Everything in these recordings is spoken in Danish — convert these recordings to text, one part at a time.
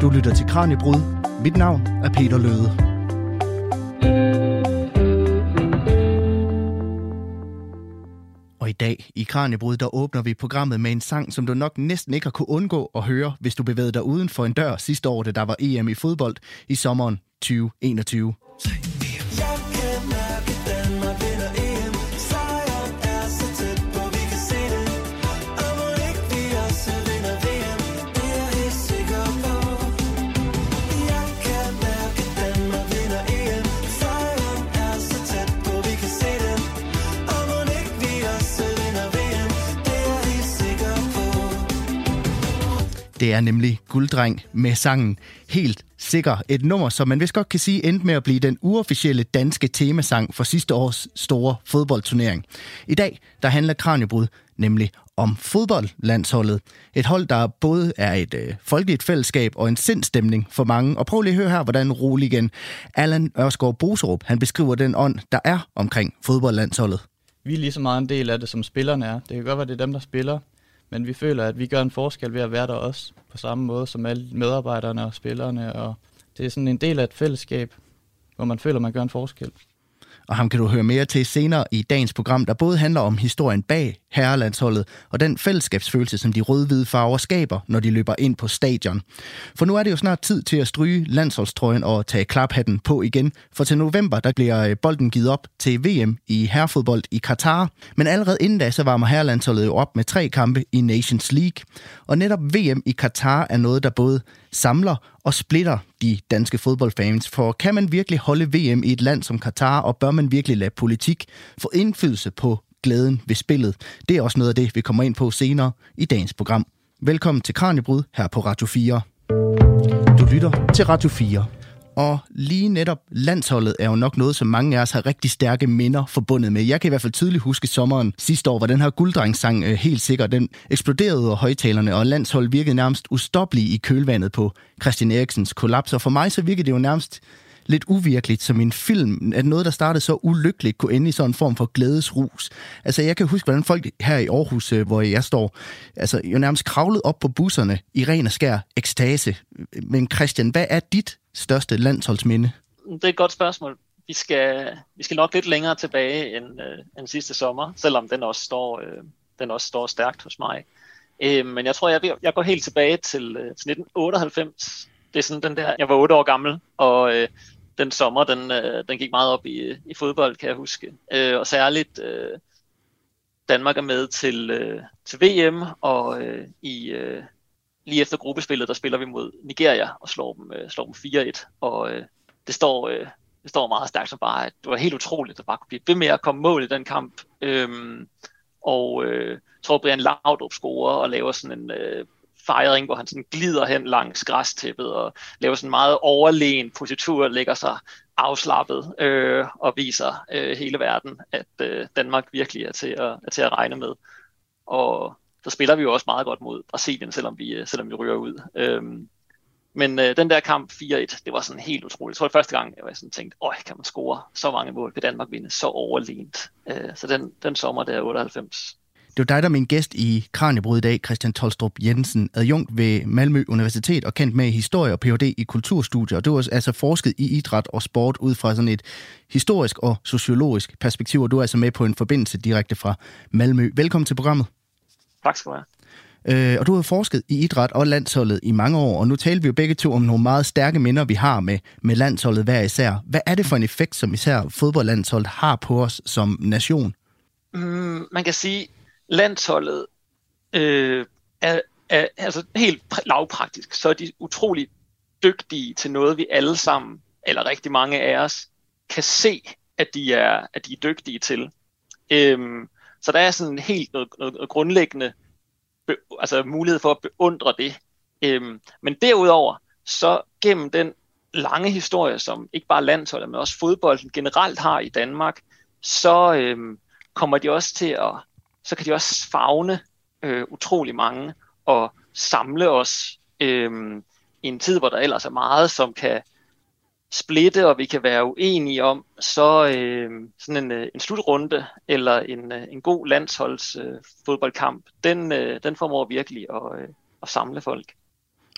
Du lytter til Kranjebrud. Mit navn er Peter Løde. Og i dag i Kranjebrud, der åbner vi programmet med en sang, som du nok næsten ikke har kunne undgå at høre, hvis du bevægede dig uden for en dør sidste år, da der var EM i fodbold i sommeren 2021. Det er nemlig Gulddreng med sangen Helt Sikker. Et nummer, som man vist godt kan sige endte med at blive den uofficielle danske temasang for sidste års store fodboldturnering. I dag, der handler Kranjebrud nemlig om fodboldlandsholdet. Et hold, der både er et øh, folkeligt fællesskab og en sindstemning for mange. Og prøv lige at høre her, hvordan igen Allan Ørsgaard Boserup, han beskriver den ånd, der er omkring fodboldlandsholdet. Vi er lige så meget en del af det, som spillerne er. Det kan godt være, det er dem, der spiller, men vi føler, at vi gør en forskel ved at være der også, på samme måde som alle medarbejderne og spillerne, og det er sådan en del af et fællesskab, hvor man føler, at man gør en forskel. Og ham kan du høre mere til senere i dagens program, der både handler om historien bag herrelandsholdet og den fællesskabsfølelse, som de rød-hvide farver skaber, når de løber ind på stadion. For nu er det jo snart tid til at stryge landsholdstrøjen og tage klaphatten på igen, for til november der bliver øh, bolden givet op til VM i herrefodbold i Katar. Men allerede inden da, så varmer herrelandsholdet jo op med tre kampe i Nations League. Og netop VM i Katar er noget, der både samler og splitter de danske fodboldfans. For kan man virkelig holde VM i et land som Katar, og bør man virkelig lade politik få indflydelse på glæden ved spillet? Det er også noget af det, vi kommer ind på senere i dagens program. Velkommen til Kranjebrud her på Radio 4. Du lytter til Radio 4. Og lige netop landsholdet er jo nok noget, som mange af os har rigtig stærke minder forbundet med. Jeg kan i hvert fald tydeligt huske sommeren sidste år, hvor den her gulddrengsang øh, helt sikkert, den eksploderede af højtalerne, og landshold virkede nærmest ustoppelige i kølvandet på Christian Eriksens kollaps. Og for mig så virkede det jo nærmest lidt uvirkeligt som en film, at noget, der startede så ulykkeligt, kunne ende i sådan en form for glædesrus. Altså, jeg kan huske, hvordan folk her i Aarhus, øh, hvor jeg står, altså, jo nærmest kravlede op på busserne i ren og skær ekstase. Men Christian, hvad er dit største landsholdsminde? Det er et godt spørgsmål. Vi skal, vi skal nok lidt længere tilbage end, øh, end sidste sommer, selvom den også står, øh, den også står stærkt hos mig. Øh, men jeg tror, jeg, jeg går helt tilbage til, øh, til 1998. Det er sådan den der, jeg var otte år gammel, og øh, den sommer, den, øh, den gik meget op i, i fodbold, kan jeg huske. Øh, og særligt øh, Danmark er med til, øh, til VM, og øh, i, øh, lige efter gruppespillet, der spiller vi mod Nigeria og slår dem, øh, slår dem 4-1. Og øh, det, står, øh, det står meget stærkt som bare, at det var helt utroligt, at bare kunne blive ved med at komme mål i den kamp. Øhm, og øh, jeg tror, Brian Laudrup scorer og laver sådan en øh, fejring, hvor han sådan glider hen langs græstæppet og laver sådan en meget overlegen positur, lægger sig afslappet øh, og viser øh, hele verden, at øh, Danmark virkelig er til, at, er til at regne med. Og så spiller vi jo også meget godt mod Brasilien, selvom vi, øh, selvom vi ryger ud. Øhm, men øh, den der kamp 4-1, det var sådan helt utroligt. Jeg tror det første gang, jeg var sådan tænkt, åh, kan man score så mange mål, kan Danmark vinde så overlegent. Øh, så den, den sommer der 98. Det var dig, der er min gæst i Kranjebrud i dag, Christian Tolstrup Jensen, adjunkt ved Malmø Universitet og kendt med i historie og Ph.D. i kulturstudier. Og du har altså forsket i idræt og sport ud fra sådan et historisk og sociologisk perspektiv, og du er altså med på en forbindelse direkte fra Malmø. Velkommen til programmet. Tak skal du have. Øh, og du har forsket i idræt og landsholdet i mange år, og nu taler vi jo begge to om nogle meget stærke minder, vi har med, med landsholdet hver især. Hvad er det for en effekt, som især fodboldlandsholdet har på os som nation? Mm, man kan sige, landsholdet øh, er, er altså helt lavpraktisk, så er de utrolig dygtige til noget, vi alle sammen, eller rigtig mange af os, kan se, at de er, at de er dygtige til. Øhm, så der er sådan helt noget, noget, noget grundlæggende be, altså mulighed for at beundre det. Øhm, men derudover, så gennem den lange historie, som ikke bare landsholdet, men også fodbolden generelt har i Danmark, så øhm, kommer de også til at, så kan de også fagne øh, utrolig mange og samle os øh, i en tid, hvor der ellers er meget, som kan splitte, og vi kan være uenige om, så øh, sådan en, øh, en slutrunde eller en, øh, en god landsholds øh, fodboldkamp, den, øh, den formår virkelig at, øh, at samle folk.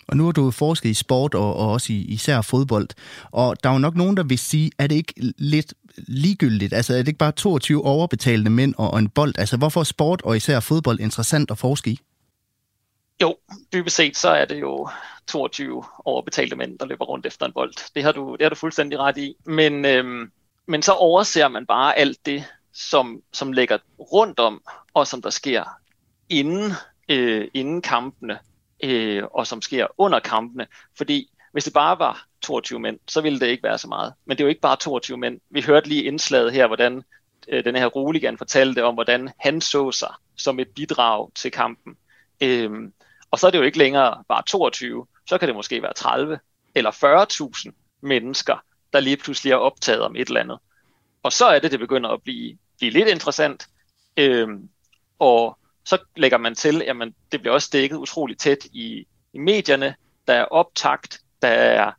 Og nu har du forsket i sport og, og også i, især fodbold. Og der er jo nok nogen, der vil sige, er det ikke lidt ligegyldigt? Altså er det ikke bare 22 overbetalende mænd og, og en bold? Altså hvorfor er sport og især fodbold interessant at forske i? Jo, dybest set så er det jo 22 overbetalte mænd, der løber rundt efter en bold. Det har du, det har du fuldstændig ret i. Men, øhm, men så overser man bare alt det, som, som ligger rundt om, og som der sker inden, øh, inden kampene, øh, og som sker under kampene. Fordi hvis det bare var 22 mænd, så ville det ikke være så meget. Men det er jo ikke bare 22 mænd. Vi hørte lige indslaget her, hvordan øh, den her Roligan fortalte om, hvordan han så sig som et bidrag til kampen. Øhm, og så er det jo ikke længere bare 22, så kan det måske være 30 eller 40.000 mennesker, der lige pludselig er optaget om et eller andet. Og så er det, det begynder at blive, blive lidt interessant. Øhm, og så lægger man til, at det bliver også dækket utroligt tæt i, i medierne. Der er optakt, der er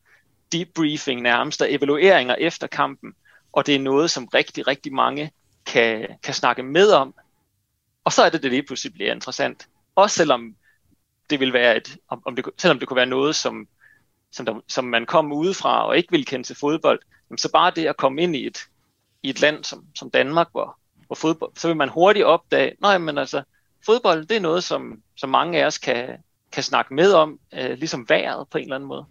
debriefing nærmest, der er evalueringer efter kampen. Og det er noget, som rigtig, rigtig mange kan, kan snakke med om. Og så er det, det lige pludselig bliver interessant. Også selvom det vil være et, om, om det, selvom det kunne være noget, som, som, der, som man kom udefra og ikke ville kende til fodbold, så bare det at komme ind i et, i et land som, som Danmark, hvor, hvor fodbold, så vil man hurtigt opdage, nej, men altså, fodbold, det er noget, som, som mange af os kan, kan snakke med om, øh, ligesom vejret på en eller anden måde.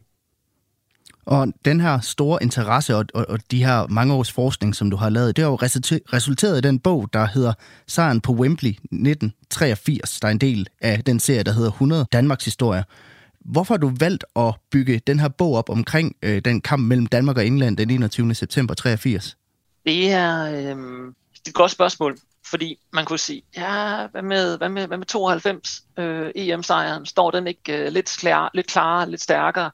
Og den her store interesse og, og, og de her mange års forskning, som du har lavet, det har jo resulteret i den bog, der hedder Sejren på Wembley 1983. Der er en del af den serie, der hedder 100 Danmarks historie. Hvorfor har du valgt at bygge den her bog op omkring øh, den kamp mellem Danmark og England den 21. september 83? Det er, øh, det er et godt spørgsmål, fordi man kunne sige, ja, hvad med, hvad med, hvad med 92 øh, EM-sejren? Står den ikke øh, lidt, klar, lidt klarere, lidt stærkere?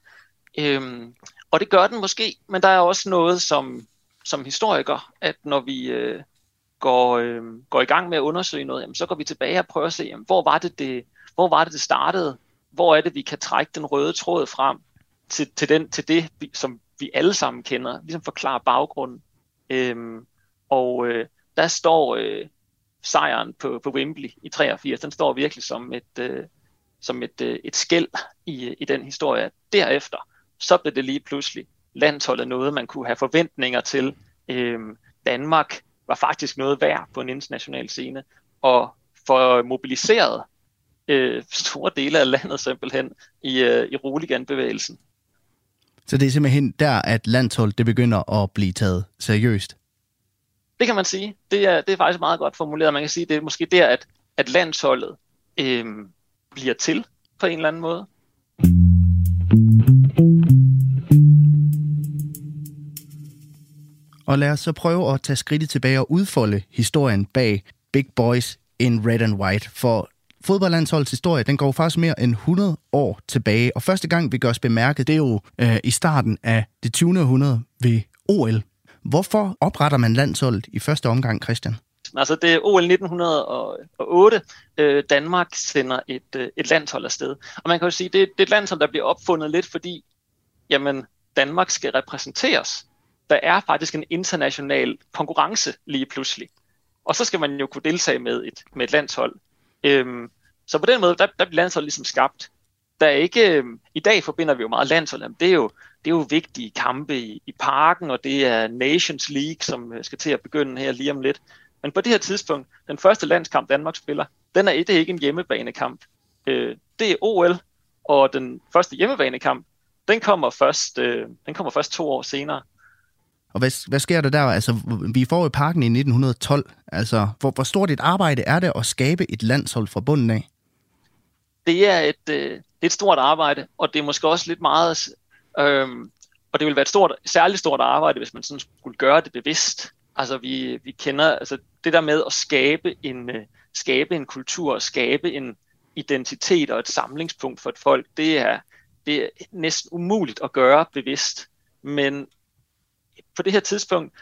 Øhm, og det gør den måske, men der er også noget som, som historiker, at når vi øh, går, øh, går i gang med at undersøge noget, jamen, så går vi tilbage og prøver at se, jamen, hvor, var det, det, hvor var det, det startede? Hvor er det, vi kan trække den røde tråd frem til, til, den, til det, som vi alle sammen kender, ligesom forklare baggrunden. Øhm, og øh, der står øh, sejren på, på Wembley i 83, den står virkelig som et, øh, som et, øh, et skæld i, i den historie. Derefter, så blev det lige pludselig landsholdet noget, man kunne have forventninger til. Øhm, Danmark var faktisk noget værd på en international scene, og for mobiliseret øh, store dele af landet simpelthen i, øh, i Roligan-bevægelsen. Så det er simpelthen der, at landshold det begynder at blive taget seriøst? Det kan man sige. Det er, det er faktisk meget godt formuleret. Man kan sige, det er måske der, at, at landsholdet øh, bliver til på en eller anden måde. Og lad os så prøve at tage skridtet tilbage og udfolde historien bag Big Boys in Red and White. For fodboldlandsholdets historie, den går faktisk mere end 100 år tilbage. Og første gang, vi gør os bemærket, det er jo øh, i starten af det 20. århundrede ved OL. Hvorfor opretter man landsholdet i første omgang, Christian? Altså det er OL 1908. Øh, Danmark sender et, øh, et landshold afsted. Og man kan jo sige, det, det er et landshold, der bliver opfundet lidt, fordi jamen, Danmark skal repræsenteres der er faktisk en international konkurrence lige pludselig. Og så skal man jo kunne deltage med et, med et landshold. Øhm, så på den måde, der, der bliver landsholdet ligesom skabt. Der er ikke, øhm, I dag forbinder vi jo meget landshold. Jamen, det, er jo, det er jo vigtige kampe i, i parken, og det er Nations League, som øh, skal til at begynde her lige om lidt. Men på det her tidspunkt, den første landskamp Danmark spiller, den er, det er ikke en hjemmebanekamp. Øh, det er OL, og den første hjemmebanekamp, den kommer først, øh, den kommer først to år senere. Og hvad, hvad sker der der? Altså, vi får i parken i 1912. Altså, hvor, hvor stort et arbejde er det at skabe et landshold fra bunden af? Det er et, øh, det er et stort arbejde, og det er måske også lidt meget... Øh, og det vil være et stort, særligt stort arbejde, hvis man sådan skulle gøre det bevidst. Altså, vi, vi kender altså, det der med at skabe en, øh, skabe en kultur, skabe en identitet og et samlingspunkt for et folk, det er, det er næsten umuligt at gøre bevidst. Men på det her tidspunkt,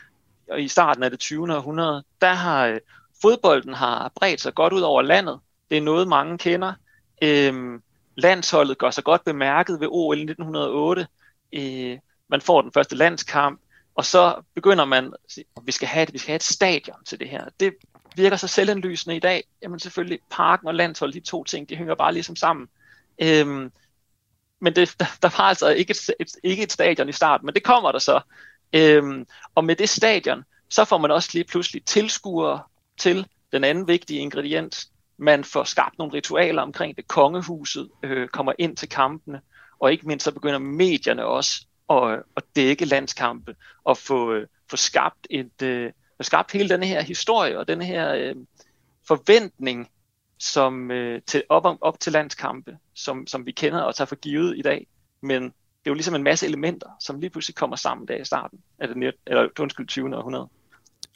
og i starten af det 20. århundrede, der har øh, fodbolden har bredt sig godt ud over landet. Det er noget, mange kender. Øhm, landsholdet gør sig godt bemærket ved OL 1908. Øh, man får den første landskamp, og så begynder man at sige, at vi skal have et, vi skal have et stadion til det her. Det virker så selvindlysende i dag. Jamen selvfølgelig, parken og landsholdet, de to ting, de hænger bare ligesom sammen. Øhm, men det, der, der var altså ikke et, et, ikke et stadion i starten, men det kommer der så. Øhm, og med det stadion, så får man også lige pludselig tilskuere til den anden vigtige ingrediens. Man får skabt nogle ritualer omkring det. Kongehuset øh, kommer ind til kampene, og ikke mindst så begynder medierne også at, at dække landskampe og få, øh, få skabt et, øh, få skabt hele den her historie og den her øh, forventning som øh, til, op, op til landskampe, som, som vi kender og tager for givet i dag. Men det er jo ligesom en masse elementer, som lige pludselig kommer sammen der i starten af det, eller, undskyld, 20. århundrede.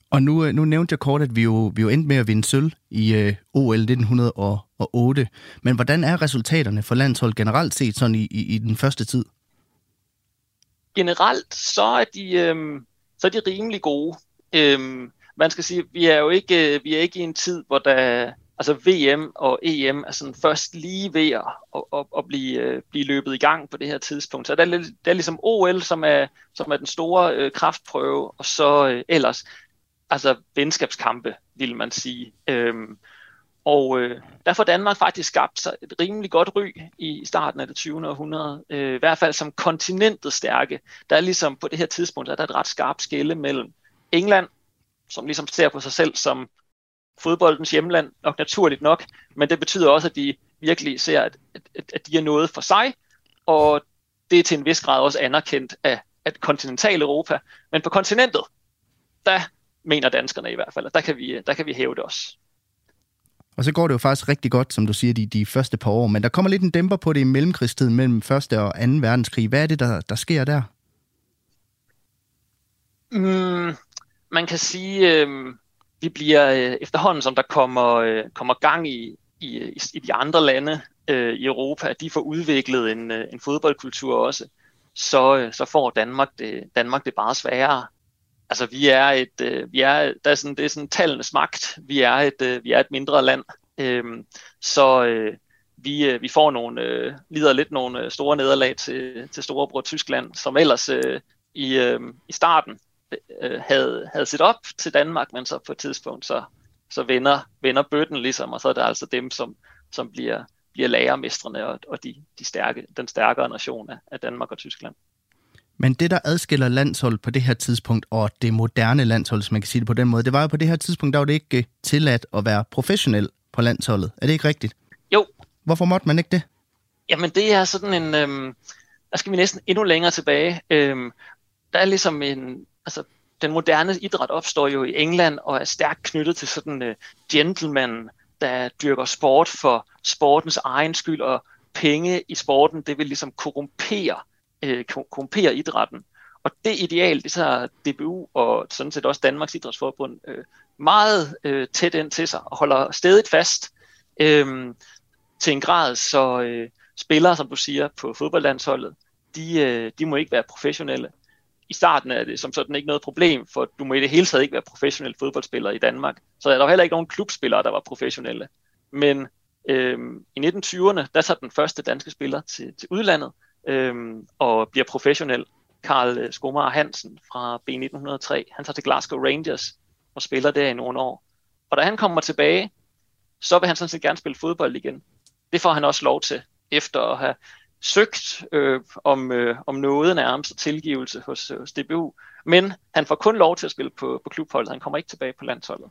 Og nu, øh, nu nævnte jeg kort, at vi jo, vi jo endte med at vinde sølv i øh, OL 1908. Men hvordan er resultaterne for landshold generelt set sådan i, i, i den første tid? Generelt så er de, øh, så er de rimelig gode. Øh, man skal sige, vi er jo ikke, øh, vi er ikke i en tid, hvor der, altså VM og EM er sådan først lige ved at, at, at, at blive, øh, blive løbet i gang på det her tidspunkt. Så der er, det er ligesom OL, som er, som er den store øh, kraftprøve, og så øh, ellers altså venskabskampe, vil man sige. Øhm, og øh, der får Danmark faktisk skabt sig et rimelig godt ry i starten af det 20. århundrede, øh, i hvert fald som kontinentet stærke. Der er ligesom på det her tidspunkt, der er der et ret skarpt skille mellem England, som ligesom ser på sig selv som fodboldens hjemland, nok naturligt nok, men det betyder også, at de virkelig ser, at, at, at de er noget for sig, og det er til en vis grad også anerkendt af, af kontinental Europa. Men på kontinentet, der mener danskerne i hvert fald, at der kan vi, der kan vi hæve det også. Og så går det jo faktisk rigtig godt, som du siger, de, de første par år, men der kommer lidt en dæmper på det i mellemkrigstiden mellem 1. og 2. verdenskrig. Hvad er det, der, der sker der? Mm, man kan sige, øh, vi bliver øh, efterhånden, som der kommer, øh, kommer gang i, i, i de andre lande øh, i Europa, at de får udviklet en, øh, en fodboldkultur også, så, øh, så får Danmark det, Danmark det bare sværere. Altså vi er et, øh, vi er, der er sådan, det er sådan tallenes magt. Vi er et, øh, vi er et mindre land. Øh, så øh, vi, øh, vi får nogle, øh, lider lidt nogle øh, store nederlag til, til storebror Tyskland, som ellers øh, i, øh, i starten øh, havde, havde set op til Danmark, men så på et tidspunkt så, så vender, vender bøtten ligesom, og så er det altså dem, som, som bliver, bliver lærermestrene og, og de, de stærke, den stærkere nation af, af Danmark og Tyskland. Men det, der adskiller landshold på det her tidspunkt og det moderne landshold, hvis man kan sige det på den måde, det var jo på det her tidspunkt, der var det ikke øh, tilladt at være professionel på landsholdet. Er det ikke rigtigt? Jo. Hvorfor måtte man ikke det? Jamen, det er sådan en... Øhm, der skal vi næsten endnu længere tilbage. Øhm, der er ligesom en... Altså, den moderne idræt opstår jo i England og er stærkt knyttet til sådan øh, uh, gentleman, der dyrker sport for sportens egen skyld, og penge i sporten, det vil ligesom korrumpere øh, korrumpere idrætten. Og det ideal, det så DBU og sådan set også Danmarks Idrætsforbund øh, meget øh, tæt ind til sig og holder stedigt fast øh, til en grad, så øh, spillere, som du siger, på fodboldlandsholdet, de, øh, de må ikke være professionelle. I starten er det som sådan ikke noget problem, for du må i det hele taget ikke være professionel fodboldspiller i Danmark. Så der var heller ikke nogen klubspillere, der var professionelle. Men øhm, i 1920'erne, der tager den første danske spiller til, til udlandet, øhm, og bliver professionel. Karl øh, Skomager Hansen fra B1903, han tager til Glasgow Rangers og spiller der i nogle år. Og da han kommer tilbage, så vil han sådan set gerne spille fodbold igen. Det får han også lov til, efter at have søgt øh, om, øh, om noget nærmest tilgivelse hos, hos DBU. Men han får kun lov til at spille på, på klubholdet, han kommer ikke tilbage på landsholdet.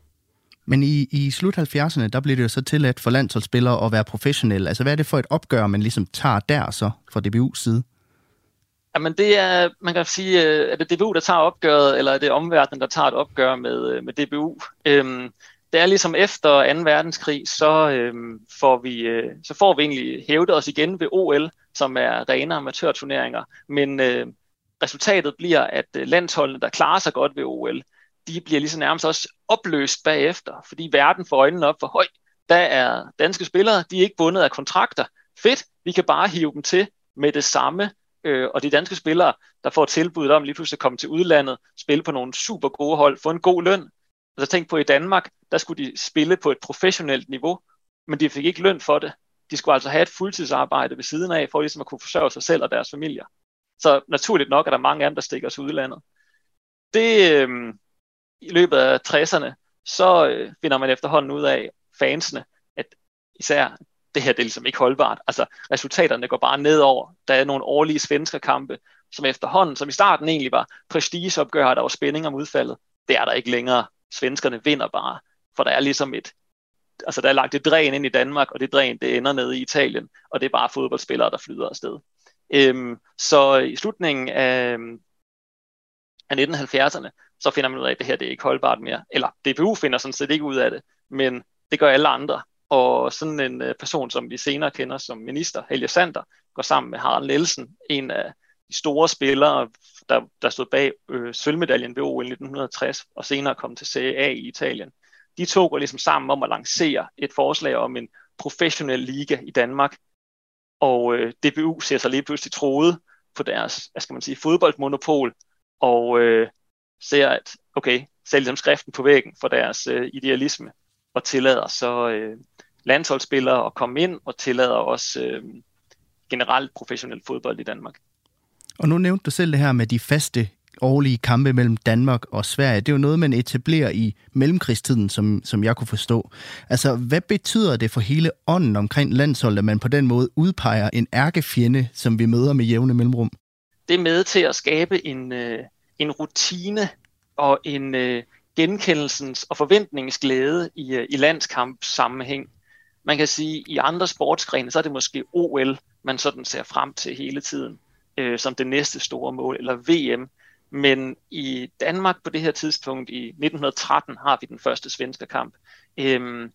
Men i, i slut 70'erne, der blev det jo så tilladt for landsholdsspillere at være professionelle. Altså hvad er det for et opgør, man ligesom tager der så fra DBU's side? Jamen det er, man kan sige, øh, er det DBU, der tager opgøret, eller er det omverdenen, der tager et opgør med, øh, med DBU? Øhm, det er ligesom efter 2. verdenskrig, så, øh, får vi, øh, så får vi egentlig hævdet os igen ved OL, som er rene amatørturneringer. Men øh, resultatet bliver, at øh, landsholdene, der klarer sig godt ved OL, de bliver ligesom nærmest også opløst bagefter, fordi verden får øjnene op for høj. Der er danske spillere, de er ikke bundet af kontrakter. Fedt, vi kan bare hive dem til med det samme. Øh, og de danske spillere, der får tilbuddet om lige pludselig at komme til udlandet, spille på nogle super gode hold, få en god løn. Altså tænk på i Danmark, der skulle de spille på et professionelt niveau, men de fik ikke løn for det. De skulle altså have et fuldtidsarbejde ved siden af, for ligesom at kunne forsørge sig selv og deres familier. Så naturligt nok er der mange af dem, der stikker sig udlandet. Det, øh, i løbet af 60'erne, så øh, finder man efterhånden ud af fansene, at især det her det er ligesom ikke holdbart. Altså resultaterne går bare nedover. Der er nogle årlige svenske kampe, som efterhånden, som i starten egentlig var prestigeopgør, der var spænding om udfaldet. Det er der ikke længere. Svenskerne vinder bare, for der er ligesom et, altså der er lagt et dræn ind i Danmark, og det dræn, det ender nede i Italien, og det er bare fodboldspillere, der flyder afsted. Øhm, så i slutningen af, af 1970'erne, så finder man ud af, at det her det er ikke holdbart mere. Eller DBU finder sådan set ikke ud af det, men det gør alle andre. Og sådan en øh, person, som vi senere kender som minister, Helge Sander, går sammen med Harald Nielsen, en af de store spillere, der, der stod bag øh, sølvmedaljen ved OL 1960, og senere kom til CA i Italien. De to går ligesom sammen om at lancere et forslag om en professionel liga i Danmark, og øh, DBU ser sig lige pludselig troet på deres, hvad skal man sige, fodboldmonopol, og øh, ser, at okay, ser ligesom skriften på væggen for deres øh, idealisme, og tillader så øh, landsholdsspillere at komme ind, og tillader også øh, generelt professionel fodbold i Danmark. Og nu nævnte du selv det her med de faste årlige kampe mellem Danmark og Sverige. Det er jo noget, man etablerer i mellemkrigstiden, som, som jeg kunne forstå. Altså, hvad betyder det for hele ånden omkring landsholdet, at man på den måde udpeger en ærkefjende, som vi møder med jævne mellemrum? Det er med til at skabe en, øh, en rutine og en øh, genkendelsens og forventningsglæde i, øh, i landskampssammenhæng. Man kan sige, at i andre sportsgrene, så er det måske OL, man sådan ser frem til hele tiden øh, som det næste store mål, eller VM. Men i Danmark på det her tidspunkt, i 1913, har vi den første svenske kamp. Øhm,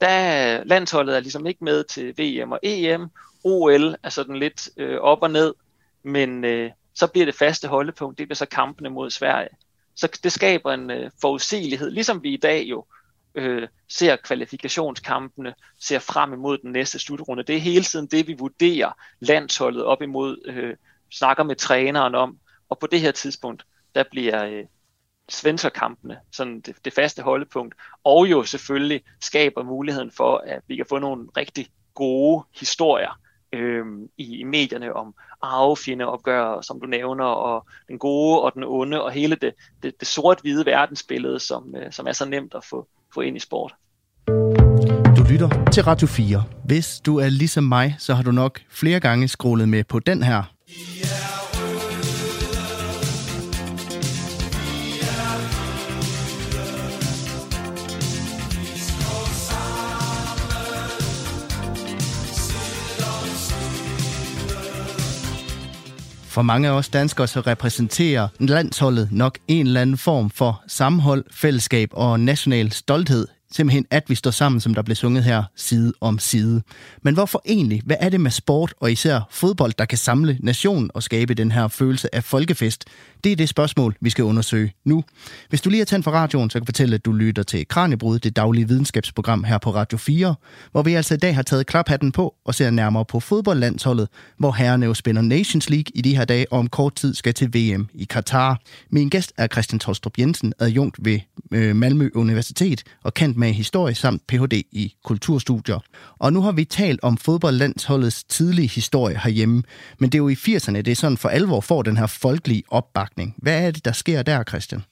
der landsholdet er ligesom ikke med til VM og EM. OL er sådan lidt øh, op og ned, men øh, så bliver det faste holdepunkt, det bliver så kampene mod Sverige. Så det skaber en øh, forudsigelighed, ligesom vi i dag jo øh, øh, ser kvalifikationskampene, ser frem imod den næste slutrunde. Det er hele tiden det, vi vurderer landsholdet op imod, øh, snakker med træneren om, og på det her tidspunkt, der bliver øh, svenserkampene sådan det, det faste holdepunkt, og jo selvfølgelig skaber muligheden for, at vi kan få nogle rigtig gode historier øh, i, i medierne om opgør, som du nævner, og den gode og den onde, og hele det, det, det sort-hvide verdensbillede, som, øh, som er så nemt at få, få ind i sport. Du lytter til Radio 4. Hvis du er ligesom mig, så har du nok flere gange scrollet med på den her. For mange af os danskere så repræsenterer landsholdet nok en eller anden form for sammenhold, fællesskab og national stolthed. Simpelthen, at vi står sammen, som der blev sunget her, side om side. Men hvorfor egentlig? Hvad er det med sport, og især fodbold, der kan samle nationen og skabe den her følelse af folkefest? Det er det spørgsmål, vi skal undersøge nu. Hvis du lige har tændt for radioen, så kan jeg fortælle, at du lytter til Kranjebrud, det daglige videnskabsprogram her på Radio 4, hvor vi altså i dag har taget klaphatten på og ser nærmere på fodboldlandsholdet, hvor herrene jo spiller Nations League i de her dage, og om kort tid skal til VM i Katar. Min gæst er Christian Tolstrup Jensen, adjunkt ved øh, Malmø Universitet og kendt med historie samt Ph.D. i kulturstudier. Og nu har vi talt om fodboldlandsholdets tidlige historie herhjemme, men det er jo i 80'erne, det er sådan for alvor får den her folkelige opbakning. Hvad er det, der sker der, Christian?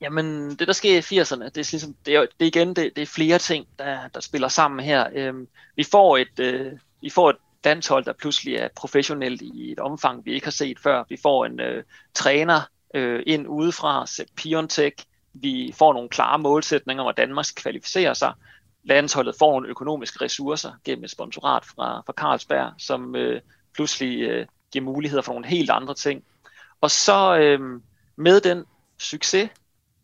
Jamen, det der sker i 80'erne, det er, ligesom, det er, det er igen det, det er flere ting, der, der spiller sammen her. Øhm, vi får et, øh, vi får et landshold, der pludselig er professionelt i et omfang, vi ikke har set før. Vi får en øh, træner øh, ind udefra, Sepp Piontek, vi får nogle klare målsætninger om, at Danmark skal kvalificere sig. Landsholdet får nogle økonomiske ressourcer gennem et sponsorat fra, fra Carlsberg, som øh, pludselig øh, giver muligheder for nogle helt andre ting. Og så øh, med den succes,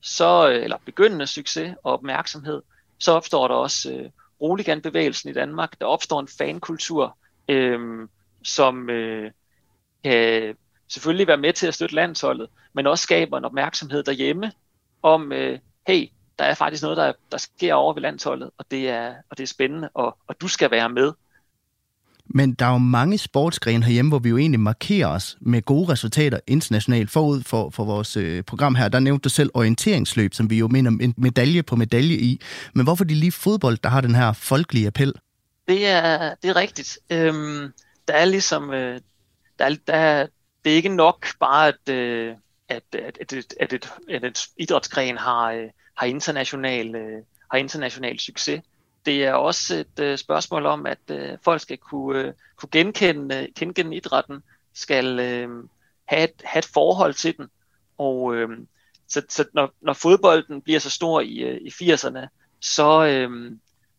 så, øh, eller begyndende succes og opmærksomhed, så opstår der også øh, roliganbevægelsen i Danmark. Der opstår en fankultur, øh, som øh, kan selvfølgelig være med til at støtte landsholdet, men også skaber en opmærksomhed derhjemme om, øh, hey, der er faktisk noget, der, der sker over ved landsholdet, og det er, og det er spændende, og, og du skal være med. Men der er jo mange sportsgrene herhjemme, hvor vi jo egentlig markerer os med gode resultater internationalt forud for, for vores øh, program her. Der nævnte du selv orienteringsløb, som vi jo mener en medalje på medalje i. Men hvorfor er det lige fodbold, der har den her folkelige appel? Det er, det er rigtigt. Øhm, der er ligesom, øh, der, er, der, det er ikke nok bare at, øh, at, at, at, et, at, et, at et idrætsgren har, øh, har, international, øh, har international succes. det er også et øh, spørgsmål om, at folk skal kunne, kunne genkende, genkende idrætten, skal have, et, have et forhold til den. Og så, så når, når fodbolden bliver så stor i, i 80'erne, så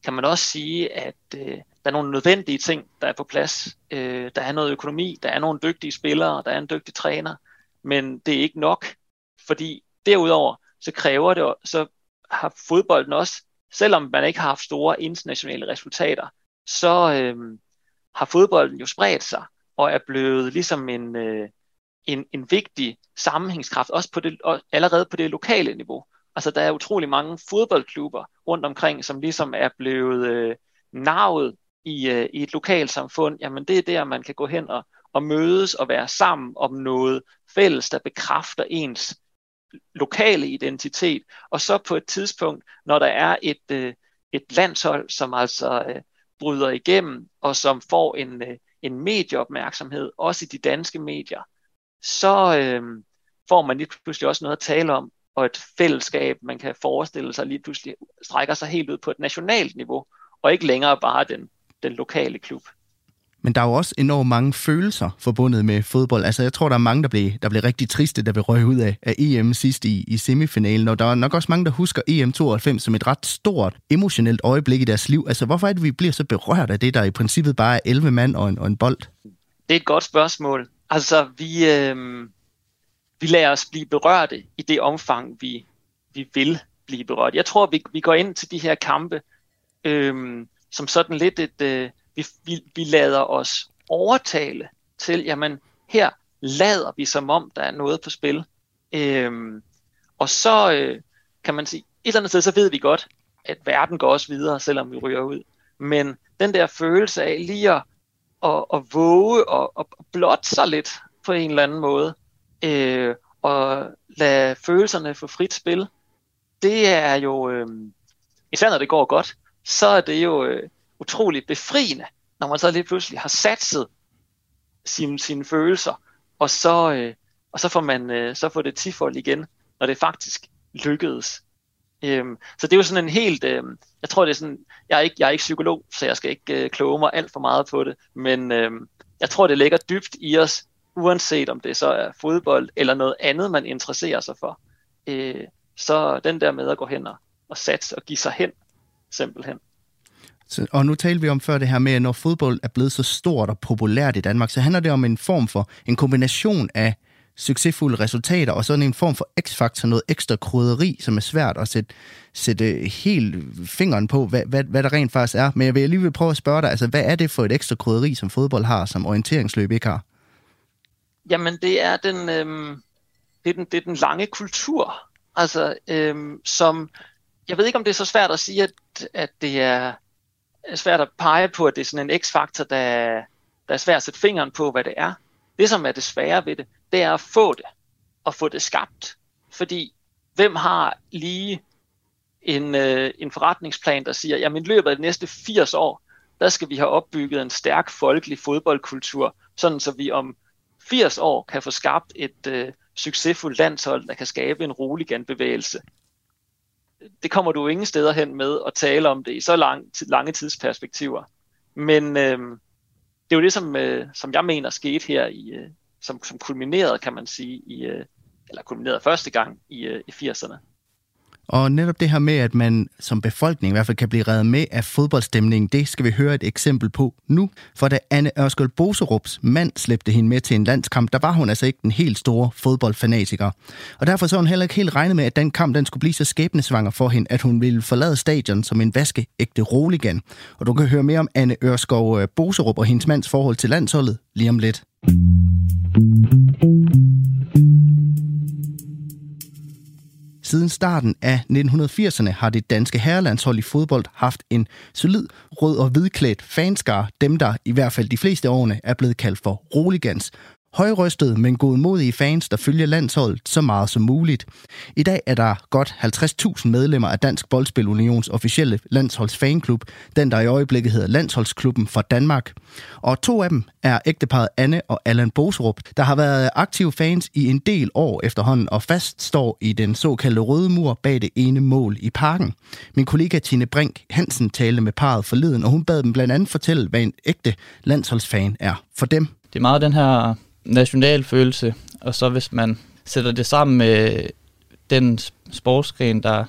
kan man også sige, at øh, der er nogle nødvendige ting, der er på plads. Øh, der er noget økonomi, der er nogle dygtige spillere, der er en dygtig træner, men det er ikke nok, fordi derudover så kræver det, så har fodbolden også, selvom man ikke har haft store internationale resultater, så øh, har fodbolden jo spredt sig og er blevet ligesom en, øh, en, en vigtig sammenhængskraft, også på det, og allerede på det lokale niveau. Altså der er utrolig mange fodboldklubber rundt omkring, som ligesom er blevet øh, navet i, øh, i et lokalsamfund. Jamen det er der, man kan gå hen og, og mødes og være sammen om noget fælles, der bekræfter ens lokale identitet. Og så på et tidspunkt, når der er et, øh, et landshold, som altså øh, bryder igennem, og som får en, øh, en medieopmærksomhed, også i de danske medier, så øh, får man lige pludselig også noget at tale om, og et fællesskab, man kan forestille sig lige pludselig strækker sig helt ud på et nationalt niveau, og ikke længere bare den, den lokale klub. Men der er jo også enormt mange følelser forbundet med fodbold. Altså, jeg tror, der er mange, der blev, der blev rigtig triste, der blev røget ud af, af EM sidst i, i semifinalen. Og der er nok også mange, der husker EM 92 som et ret stort emotionelt øjeblik i deres liv. Altså, hvorfor er det, vi bliver så berørt af det, der i princippet bare er 11 mand og en, og en bold? Det er et godt spørgsmål. Altså, vi, øh, vi lader os blive berørte i det omfang, vi, vi vil blive berørt. Jeg tror, vi, vi går ind til de her kampe øh, som sådan lidt et... Øh, vi, vi, vi lader os overtale til, jamen her lader vi som om, der er noget på spil. Øhm, og så øh, kan man sige, et eller andet sted, så ved vi godt, at verden går også videre, selvom vi ryger ud. Men den der følelse af lige at, at, at våge og at blotte sig lidt på en eller anden måde, øh, og lade følelserne få frit spil, det er jo, øh, især når det går godt, så er det jo øh, utroligt befriende, når man så lige pludselig har satset sine, sine følelser, og så, øh, og så får man øh, så får det tifold igen, når det faktisk lykkedes. Øhm, så det er jo sådan en helt, øh, jeg tror det er sådan, jeg er ikke, jeg er ikke psykolog, så jeg skal ikke øh, kloge mig alt for meget på det, men øh, jeg tror det ligger dybt i os, uanset om det så er fodbold eller noget andet, man interesserer sig for. Øh, så den der med at gå hen og, og satse og give sig hen, simpelthen. Så, og nu talte vi om før det her med, at når fodbold er blevet så stort og populært i Danmark, så handler det om en form for en kombination af succesfulde resultater, og sådan en form for x-faktor, noget ekstra krydderi, som er svært at sætte, sætte helt fingeren på, hvad, hvad, hvad der rent faktisk er. Men jeg vil alligevel prøve at spørge dig, altså, hvad er det for et ekstra krydderi, som fodbold har, som orienteringsløb ikke har? Jamen, det er den, øh, det er den, det er den lange kultur, altså, øh, som, jeg ved ikke, om det er så svært at sige, at, at det er er svært at pege på, at det er sådan en x-faktor, der, der er svært at sætte fingeren på, hvad det er. Det, som er det svære ved det, det er at få det, og få det skabt. Fordi hvem har lige en, øh, en forretningsplan, der siger, jamen i løbet af de næste 80 år, der skal vi have opbygget en stærk folkelig fodboldkultur, sådan så vi om 80 år kan få skabt et øh, succesfuldt landshold, der kan skabe en rolig genbevægelse det kommer du ingen steder hen med at tale om det i så lang, lange tidsperspektiver. Men øh, det er jo det, som, øh, som jeg mener skete her, i, øh, som, som kulminerede, kan man sige, i, øh, eller kulminerede første gang i, øh, i 80'erne. Og netop det her med, at man som befolkning i hvert fald kan blive reddet med af fodboldstemningen, det skal vi høre et eksempel på nu. For da Anne Ørskjold Boserups mand slæbte hende med til en landskamp, der var hun altså ikke den helt store fodboldfanatiker. Og derfor så hun heller ikke helt regnet med, at den kamp den skulle blive så skæbnesvanger for hende, at hun ville forlade stadion som en vaskeægte roligan. Og du kan høre mere om Anne Ørskov øh, Boserup og hendes mands forhold til landsholdet lige om lidt. Siden starten af 1980'erne har det danske herrelandshold i fodbold haft en solid rød og hvidklædt fanskar, dem der i hvert fald de fleste årene er blevet kaldt for roligans højrystede, men godmodige fans, der følger landsholdet så meget som muligt. I dag er der godt 50.000 medlemmer af Dansk Boldspil Unions officielle landsholdsfanklub, den der i øjeblikket hedder Landsholdsklubben for Danmark. Og to af dem er ægteparet Anne og Allan Boserup, der har været aktive fans i en del år efterhånden og fast står i den såkaldte røde mur bag det ene mål i parken. Min kollega Tine Brink Hansen talte med parret forleden, og hun bad dem blandt andet fortælle, hvad en ægte landsholdsfan er for dem. Det er meget den her nationalfølelse, og så hvis man sætter det sammen med den sportsgren, der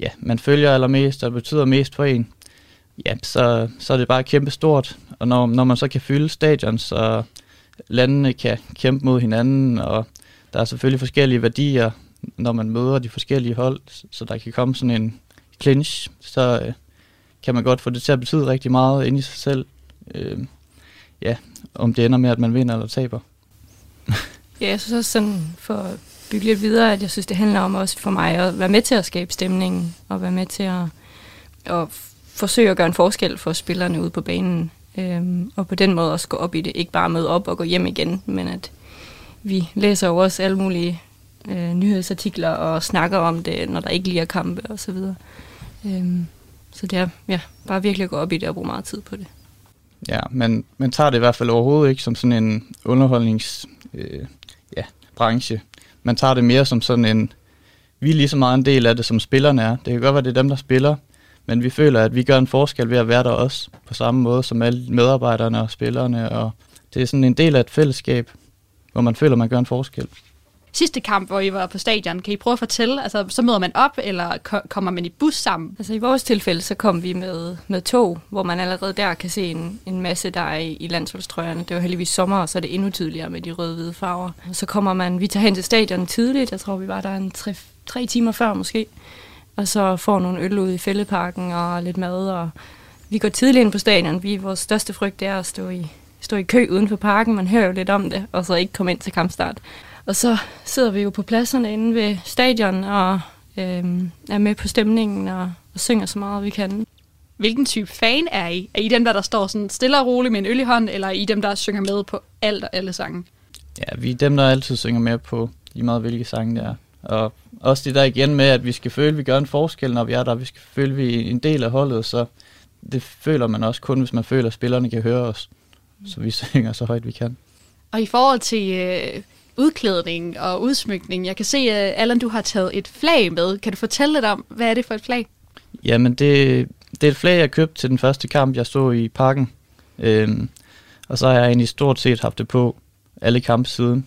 ja, man følger allermest, og betyder mest for en, ja, så, så er det bare kæmpe stort. Og når, når man så kan fylde stadion, så landene kan kæmpe mod hinanden, og der er selvfølgelig forskellige værdier, når man møder de forskellige hold, så der kan komme sådan en clinch, så øh, kan man godt få det til at betyde rigtig meget ind i sig selv. Øh, ja, om det ender med, at man vinder eller taber ja, jeg synes også sådan, for at bygge lidt videre, at jeg synes, det handler om også for mig at være med til at skabe stemningen, og være med til at, at forsøge at gøre en forskel for spillerne ude på banen. Øhm, og på den måde også gå op i det. Ikke bare møde op og gå hjem igen, men at vi læser jo også alle mulige øh, nyhedsartikler og snakker om det, når der ikke lige er kampe og så videre. Øhm, så det er ja, bare virkelig at gå op i det og bruge meget tid på det. Ja, men man tager det i hvert fald overhovedet ikke som sådan en underholdnings øh, ja, branche. Man tager det mere som sådan en, vi er lige så meget en del af det, som spillerne er. Det kan godt være, det er dem, der spiller, men vi føler, at vi gør en forskel ved at være der også, på samme måde som alle medarbejderne og spillerne, og det er sådan en del af et fællesskab, hvor man føler, man gør en forskel sidste kamp, hvor I var på stadion. Kan I prøve at fortælle, altså så møder man op, eller kommer man i bus sammen? Altså i vores tilfælde, så kom vi med, med tog, hvor man allerede der kan se en, en masse, der er i, i landsholdstrøjerne. Det var heldigvis sommer, og så er det endnu tydeligere med de røde-hvide farver. Og så kommer man, vi tager hen til stadion tidligt, jeg tror vi var der en tre, tre timer før måske, og så får nogle øl ud i fældeparken og lidt mad, og vi går tidligt ind på stadion. Vi, vores største frygt er at stå i, stå i kø uden for parken. Man hører jo lidt om det, og så ikke komme ind til kampstart. Og så sidder vi jo på pladserne inde ved stadion og øh, er med på stemningen og, og synger så meget vi kan. Hvilken type fan er I? Er I dem, der, der står sådan stille og roligt med en øl i hånd, eller er I dem, der synger med på alt og alle sange? Ja, vi er dem, der altid synger med på lige meget, hvilke sange det er. Og også det der igen med, at vi skal føle, at vi gør en forskel, når vi er der. Vi skal føle, at vi er en del af holdet, så det føler man også kun, hvis man føler, at spillerne kan høre os. Så vi synger så højt, vi kan. Og i forhold til øh, udklædning og udsmykning. Jeg kan se, at Allan, du har taget et flag med. Kan du fortælle lidt om, hvad er det for et flag? Jamen, det, det er et flag, jeg købte til den første kamp, jeg så i parken. Øhm, og så har jeg egentlig stort set haft det på alle kampe siden.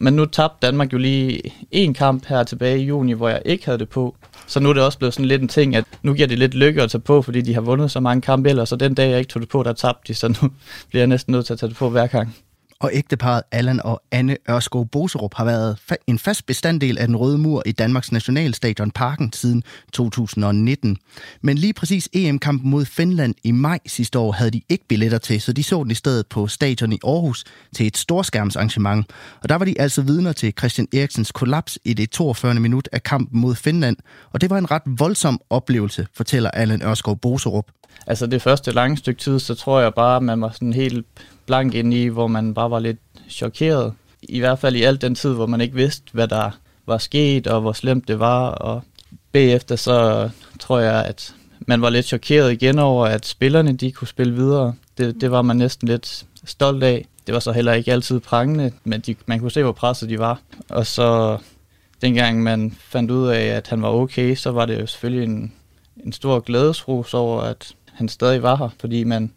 Men nu tabte Danmark jo lige en kamp her tilbage i juni, hvor jeg ikke havde det på. Så nu er det også blevet sådan lidt en ting, at nu giver det lidt lykke at tage på, fordi de har vundet så mange kampe ellers, så den dag jeg ikke tog det på, der tabte de, så nu bliver jeg næsten nødt til at tage det på hver gang og ægteparet Allan og Anne Ørskov Boserup har været en fast bestanddel af den røde mur i Danmarks nationalstadion Parken siden 2019. Men lige præcis EM-kampen mod Finland i maj sidste år havde de ikke billetter til, så de så den i stedet på stadion i Aarhus til et storskærmsarrangement. Og der var de altså vidner til Christian Eriksens kollaps i det 42. minut af kampen mod Finland. Og det var en ret voldsom oplevelse, fortæller Allan Ørskov Boserup. Altså det første lange stykke tid, så tror jeg bare, at man var sådan helt blank ind i, hvor man bare var lidt chokeret. I hvert fald i alt den tid, hvor man ikke vidste, hvad der var sket, og hvor slemt det var. Og bagefter så tror jeg, at man var lidt chokeret igen over, at spillerne de kunne spille videre. Det, det var man næsten lidt stolt af. Det var så heller ikke altid prangende, men de, man kunne se, hvor presset de var. Og så dengang man fandt ud af, at han var okay, så var det jo selvfølgelig en, en stor glædesrus over, at han stadig var her, fordi man,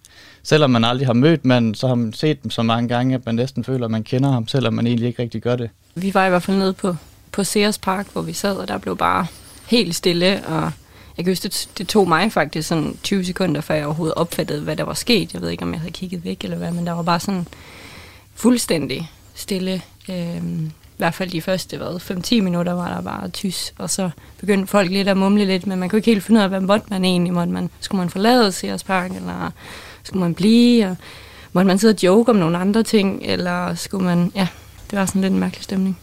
selvom man aldrig har mødt manden, så har man set dem så mange gange, at man næsten føler, at man kender ham, selvom man egentlig ikke rigtig gør det. Vi var i hvert fald nede på, på Sears Park, hvor vi sad, og der blev bare helt stille, og jeg kan huske, det, det tog mig faktisk sådan 20 sekunder, før jeg overhovedet opfattede, hvad der var sket. Jeg ved ikke, om jeg havde kigget væk eller hvad, men der var bare sådan fuldstændig stille. Øhm, i hvert fald de første, hvad, 5-10 minutter var der bare tys, og så begyndte folk lidt at mumle lidt, men man kunne ikke helt finde ud af, hvad måtte man egentlig, måtte man, skulle man forlade Sears Park, eller skulle man blive, og måtte man sidde og joke om nogle andre ting, eller skulle man, ja, det var sådan lidt en mærkelig stemning.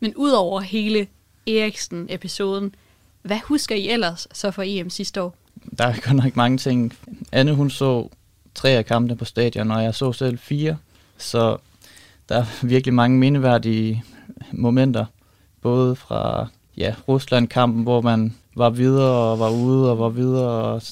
Men udover hele Eriksen-episoden, hvad husker I ellers så for EM sidste år? Der er godt nok mange ting. Anne, hun så tre af kampene på stadion, og jeg så selv fire. Så der er virkelig mange mindeværdige momenter, både fra ja, Rusland-kampen, hvor man var videre og var ude og var videre, og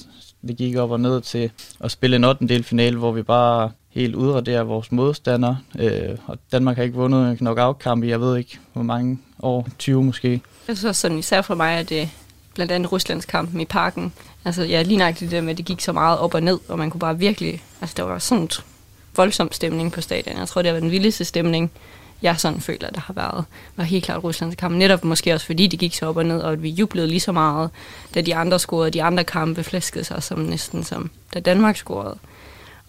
det gik op og ned til at spille en 8. del finale, hvor vi bare helt udraderer vores modstandere. Øh, og Danmark har ikke vundet en knockout-kamp i, jeg ved ikke, hvor mange år, 20 måske. Jeg synes også sådan, især for mig, at det blandt andet Ruslandskampen i parken. Altså, ja, lige nøjagtigt det der med, at det gik så meget op og ned, og man kunne bare virkelig... Altså, der var sådan voldsom stemning på stadion. Jeg tror, det var den vildeste stemning, jeg sådan føler, der har været, var helt klart Ruslands kamp. Netop måske også fordi det gik så op og ned, og at vi jublede lige så meget, da de andre scorede. De andre kampe flæskede sig som næsten som da Danmark scorede.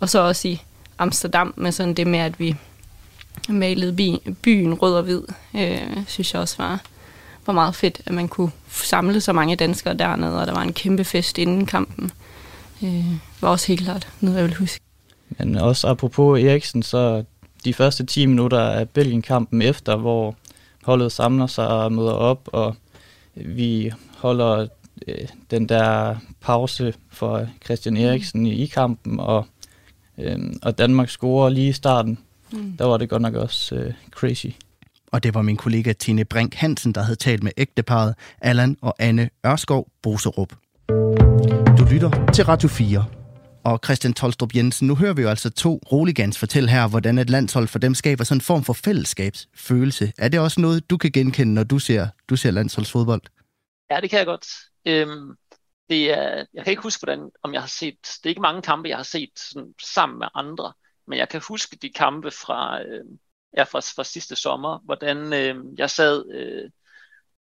Og så også i Amsterdam med sådan det med, at vi malede by, byen rød og hvid, øh, synes jeg også var, var meget fedt, at man kunne samle så mange danskere dernede, og der var en kæmpe fest inden kampen. Øh, var også helt klart noget, jeg vil huske. Men også apropos Eriksen, så de første 10 minutter af Belgien-kampen efter, hvor holdet samler sig og møder op, og vi holder øh, den der pause for Christian Eriksen i, i kampen, og, øh, og Danmark scorer lige i starten. Mm. Der var det godt nok også øh, crazy. Og det var min kollega Tine Brink Hansen, der havde talt med ægteparet Allan og Anne Ørskov Boserup. Du lytter til Radio 4. Og Christian Tolstrup Jensen, nu hører vi jo altså to roligans fortælle her, hvordan et landshold for dem skaber sådan en form for fællesskabsfølelse. Er det også noget, du kan genkende, når du ser, du ser landsholdsfodbold? Ja, det kan jeg godt. Øhm, det er, jeg kan ikke huske, hvordan, om jeg har set, det er ikke mange kampe, jeg har set sådan, sammen med andre, men jeg kan huske de kampe fra, øh, ja, fra, fra sidste sommer, hvordan øh, jeg sad øh,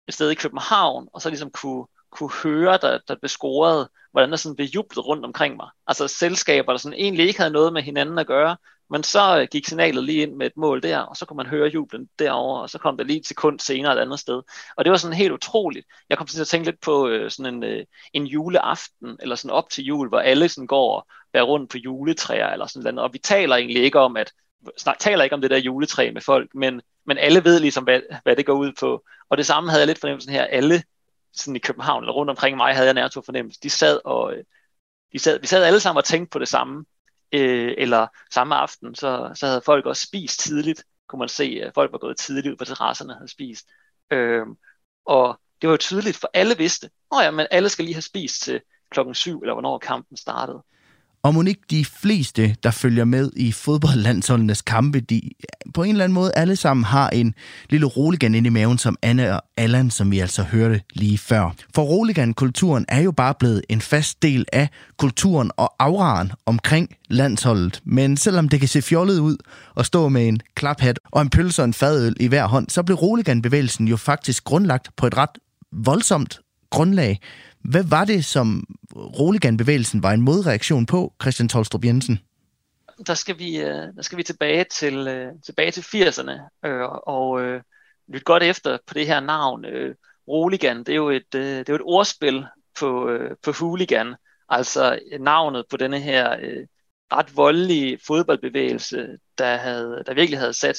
et sted i København, og så ligesom kunne, kunne høre, der, der blev scoret, hvordan der sådan blev jublet rundt omkring mig. Altså selskaber, der sådan egentlig ikke havde noget med hinanden at gøre, men så øh, gik signalet lige ind med et mål der, og så kunne man høre jublen derover, og så kom det lige til kun senere et andet sted. Og det var sådan helt utroligt. Jeg kom til at tænke lidt på øh, sådan en, øh, en juleaften, eller sådan op til jul, hvor alle sådan går og bærer rundt på juletræer, eller sådan noget. Og vi taler egentlig ikke om, at snak, taler ikke om det der juletræ med folk, men, men alle ved ligesom, hvad, hvad det går ud på. Og det samme havde jeg lidt fornemmelsen her. Alle sådan i København eller rundt omkring mig havde jeg nærmest fornemmelse. De sad og øh, de sad, vi sad alle sammen og tænkte på det samme. Øh, eller samme aften, så, så havde folk også spist tidligt. Kunne man se, at folk var gået tidligt ud på terrasserne og havde spist. Øh, og det var jo tydeligt, for alle vidste, at ja, men alle skal lige have spist til klokken syv, eller hvornår kampen startede. Og Monique, de fleste, der følger med i fodboldlandsholdenes kampe, de på en eller anden måde alle sammen har en lille roligan inde i maven, som Anne og Allan, som vi altså hørte lige før. For roligan-kulturen er jo bare blevet en fast del af kulturen og auraen omkring landsholdet. Men selvom det kan se fjollet ud og stå med en klaphat og en pølse og en fadøl i hver hånd, så blev roligan-bevægelsen jo faktisk grundlagt på et ret voldsomt grundlag. Hvad var det, som Roligan-bevægelsen var en modreaktion på, Christian Tolstrup Jensen? Der skal vi, øh, der skal vi tilbage til, øh, tilbage til 80'erne øh, og, og lyt lytte godt efter på det her navn. Roligan, det er jo et, det er jo et ordspil på, på hooligan, altså navnet på denne her ret voldelige fodboldbevægelse, der, havde, der virkelig havde sat,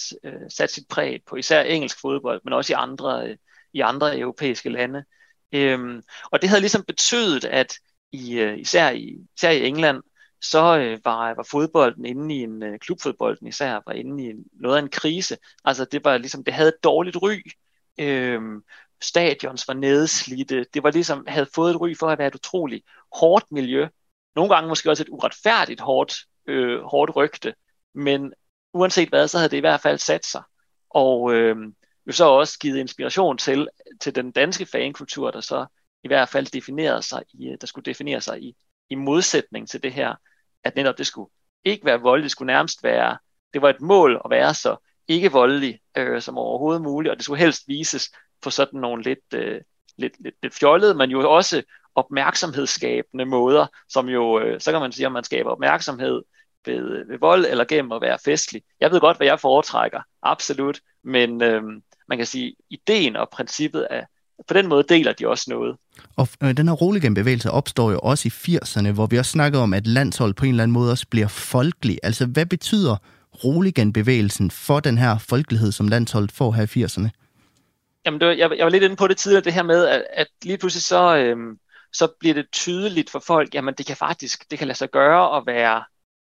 sat sit præg på især engelsk fodbold, men også i andre, i andre europæiske lande. Øhm, og det havde ligesom betydet, at i, øh, især, i, især i England, så øh, var, var fodbolden inde i en, øh, klubfodbolden især, var inde i en, noget af en krise. Altså det var ligesom, det havde et dårligt ry. Øhm, stadions var nedslidte. Det var ligesom, havde fået et ry for at være et utroligt hårdt miljø. Nogle gange måske også et uretfærdigt hårdt, øh, hårdt rygte. Men uanset hvad, så havde det i hvert fald sat sig. Og øh, jo så også givet inspiration til, til den danske fankultur, der så i hvert fald definerede sig i, øh, der skulle definere sig i, i modsætning til det her, at netop det skulle ikke være voldeligt, det skulle nærmest være, det var et mål at være så ikke voldelig øh, som overhovedet muligt, og det skulle helst vises på sådan nogle lidt, øh, lidt, lidt, lidt fjollede, men jo også opmærksomhedsskabende måder, som jo, øh, så kan man sige, om man skaber opmærksomhed ved, øh, ved vold eller gennem at være festlig. Jeg ved godt, hvad jeg foretrækker, absolut, men øh, man kan sige, ideen og princippet er, på den måde deler de også noget. Og øh, den her roligan-bevægelse opstår jo også i 80'erne, hvor vi også snakker om, at landshold på en eller anden måde også bliver folkelig. Altså, hvad betyder roligan-bevægelsen for den her folkelighed, som landsholdet får her i 80'erne? Jamen, det var, jeg, jeg var lidt inde på det tidligere, det her med, at, at lige pludselig så, øhm, så bliver det tydeligt for folk, jamen det kan faktisk, det kan lade sig gøre at være,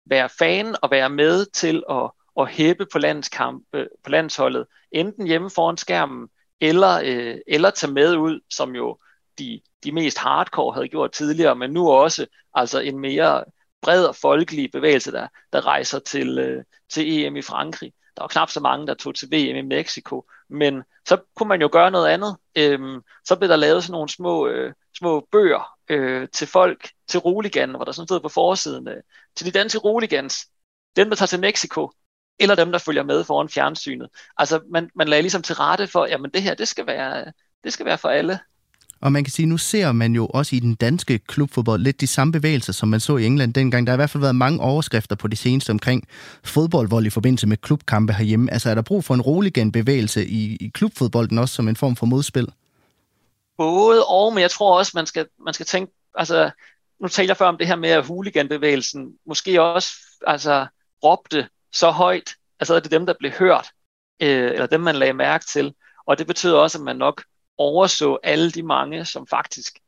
være fan og være med til at, at hæppe på, landskampe, øh, på landsholdet, enten hjemme foran skærmen, eller, øh, eller tage med ud, som jo de, de mest hardcore havde gjort tidligere, men nu også altså en mere bred og folkelig bevægelse, der, der rejser til, øh, til EM i Frankrig. Der var knap så mange, der tog til VM i Mexico, men så kunne man jo gøre noget andet. Øhm, så blev der lavet sådan nogle små, øh, små bøger øh, til folk, til roligan, hvor der sådan stod på forsiden, øh, til de danske roligans, dem der tager til Mexico, eller dem der følger med foran fjernsynet. Altså man, man lagde ligesom til rette for, jamen det her, det skal være, det skal være for alle. Og man kan sige, nu ser man jo også i den danske klubfodbold lidt de samme bevægelser, som man så i England dengang. Der har i hvert fald været mange overskrifter på det seneste omkring fodboldvold i forbindelse med klubkampe herhjemme. Altså er der brug for en roligan bevægelse i, i klubfodbolden også som en form for modspil? Både og, men jeg tror også, man skal, man skal tænke, altså nu taler jeg før om det her med, at huliganbevægelsen måske også altså, råbte så højt, altså det dem, der blev hørt, øh, eller dem, man lagde mærke til. Og det betød også, at man nok overså alle de mange, som faktisk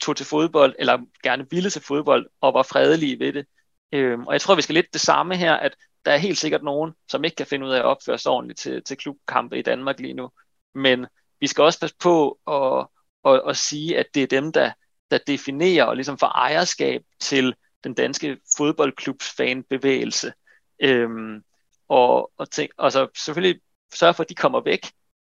tog til fodbold, eller gerne ville til fodbold, og var fredelige ved det. Øh, og jeg tror, vi skal lidt det samme her, at der er helt sikkert nogen, som ikke kan finde ud af at opføre sig ordentligt til, til klubkampe i Danmark lige nu. Men vi skal også passe på at, at, at sige, at det er dem, der, der definerer og ligesom får ejerskab til den danske fodboldklubs fanbevægelse. Øhm, og, og, tænk, og så selvfølgelig sørge for, at de kommer væk.